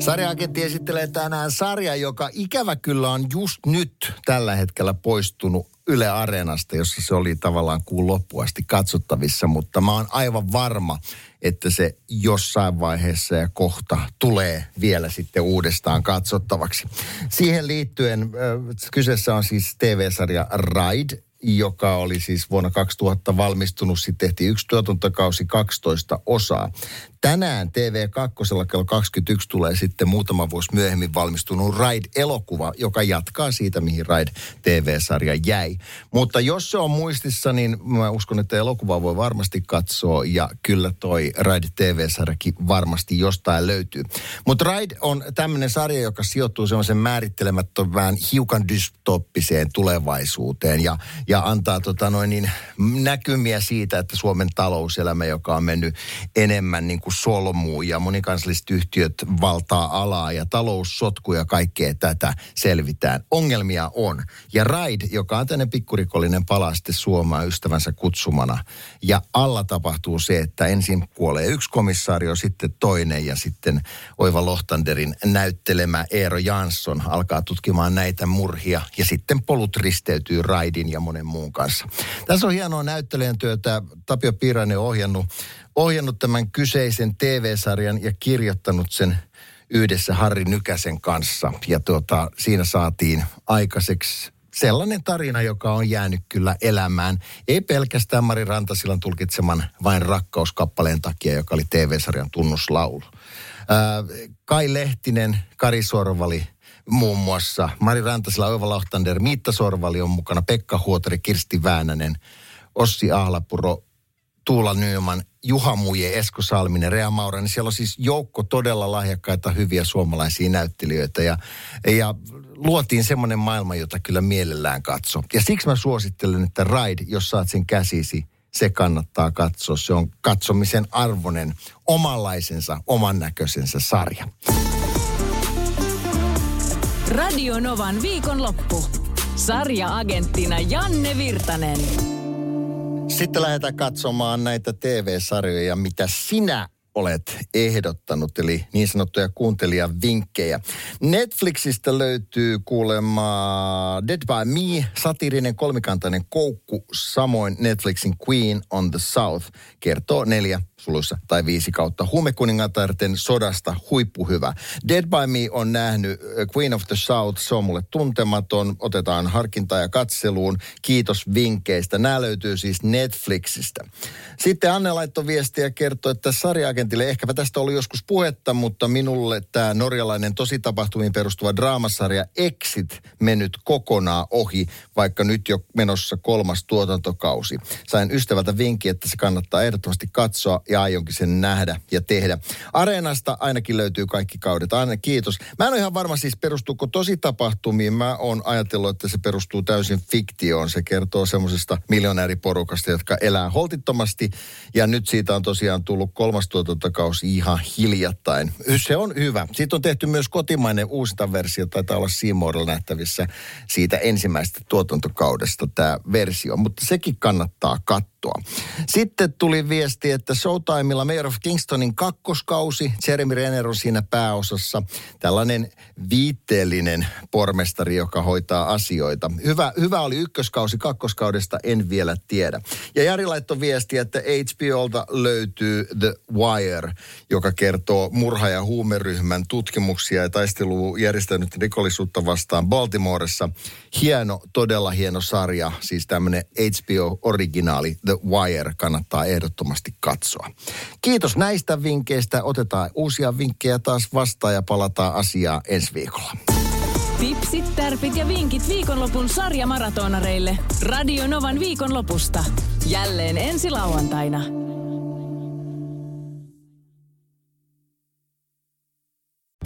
Sarjaagentti esittelee tänään sarja, joka ikävä kyllä on just nyt tällä hetkellä poistunut Yle Areenasta, jossa se oli tavallaan kuun loppuasti katsottavissa, mutta mä oon aivan varma, että se jossain vaiheessa ja kohta tulee vielä sitten uudestaan katsottavaksi. Siihen liittyen kyseessä on siis TV-sarja Ride, joka oli siis vuonna 2000 valmistunut. Sitten tehtiin yksi tuotantokausi 12 osaa. Tänään TV2 kello 21 tulee sitten muutama vuosi myöhemmin valmistunut Ride-elokuva, joka jatkaa siitä, mihin Ride TV-sarja jäi. Mutta jos se on muistissa, niin mä uskon, että elokuva voi varmasti katsoa ja kyllä toi Ride TV-sarjakin varmasti jostain löytyy. Mutta Ride on tämmöinen sarja, joka sijoittuu semmoisen määrittelemättömään hiukan dystoppiseen tulevaisuuteen ja, ja antaa tota noin niin, näkymiä siitä, että Suomen talouselämä, joka on mennyt enemmän niin kuin kuin solmuu ja monikansalliset yhtiöt valtaa alaa ja taloussotku ja kaikkea tätä selvitään. Ongelmia on. Ja Raid, joka on tänne pikkurikollinen palaa Suomaa ystävänsä kutsumana. Ja alla tapahtuu se, että ensin kuolee yksi komissaario, sitten toinen ja sitten Oiva Lohtanderin näyttelemä Eero Jansson alkaa tutkimaan näitä murhia ja sitten polut risteytyy Raidin ja monen muun kanssa. Tässä on hienoa näyttelijän työtä. Tapio Piirainen on ohjannut ohjannut tämän kyseisen TV-sarjan ja kirjoittanut sen yhdessä Harri Nykäsen kanssa. Ja tuota, siinä saatiin aikaiseksi sellainen tarina, joka on jäänyt kyllä elämään. Ei pelkästään Mari Rantasilan tulkitseman vain rakkauskappaleen takia, joka oli TV-sarjan tunnuslaulu. Ää, Kai Lehtinen, Kari Sorvali, muun muassa. Mari Rantasila, Oiva Lohtander, Miitta Sorvali on mukana, Pekka Huotari, Kirsti Väänänen, Ossi Ahlapuro, Tuula Nyman, Juha Muje, Esko Salminen, Rea Maura, niin siellä on siis joukko todella lahjakkaita, hyviä suomalaisia näyttelijöitä. Ja, ja luotiin semmoinen maailma, jota kyllä mielellään katso. Ja siksi mä suosittelen, että Ride, jos saat sen käsisi, se kannattaa katsoa. Se on katsomisen arvoinen, omanlaisensa, oman näköisensä sarja. Radio Novan viikonloppu. Sarja-agenttina Janne Virtanen. Sitten lähdetään katsomaan näitä TV-sarjoja, mitä sinä olet ehdottanut, eli niin sanottuja kuuntelijavinkkejä. Netflixistä löytyy kuulemma Dead by Me, satiirinen kolmikantainen koukku, samoin Netflixin Queen on the South, kertoo neljä suluissa tai viisi kautta huumekuningatarten sodasta huippuhyvä. Dead by Me on nähnyt Queen of the South, se on mulle tuntematon. Otetaan harkintaa ja katseluun. Kiitos vinkkeistä. Nämä löytyy siis Netflixistä. Sitten Anne laittoi viestiä ja kertoi, että sarjaagentille, ehkäpä tästä oli joskus puhetta, mutta minulle tämä norjalainen tositapahtumiin perustuva draamasarja Exit mennyt kokonaan ohi, vaikka nyt jo menossa kolmas tuotantokausi. Sain ystävältä vinkki, että se kannattaa ehdottomasti katsoa ja aionkin sen nähdä ja tehdä. Areenasta ainakin löytyy kaikki kaudet. Aina kiitos. Mä en ole ihan varma siis perustuuko tosi tapahtumiin. Mä oon ajatellut, että se perustuu täysin fiktioon. Se kertoo semmoisesta miljonääriporukasta, jotka elää holtittomasti. Ja nyt siitä on tosiaan tullut kolmas tuotantokausi ihan hiljattain. Se on hyvä. Siitä on tehty myös kotimainen uusinta versio. Taitaa olla Seymourilla nähtävissä siitä ensimmäisestä tuotantokaudesta tämä versio. Mutta sekin kannattaa katsoa. Sitten tuli viesti, että Showtimella Mayor of Kingstonin kakkoskausi, Jeremy Renner on siinä pääosassa. Tällainen viitteellinen pormestari, joka hoitaa asioita. Hyvä, hyvä oli ykköskausi, kakkoskaudesta en vielä tiedä. Ja Jari laittoi viesti, että HBOlta löytyy The Wire, joka kertoo murha- ja huumeryhmän tutkimuksia ja taistelu järjestänyt rikollisuutta vastaan Baltimoressa. Hieno, todella hieno sarja, siis tämmöinen HBO-originaali The Wire kannattaa ehdottomasti katsoa. Kiitos näistä vinkkeistä. Otetaan uusia vinkkejä taas vastaan ja palataan asiaa ensi viikolla. Tipsit, tärpit ja vinkit viikonlopun sarjamaratonareille. Radio Novan viikonlopusta. Jälleen ensi lauantaina.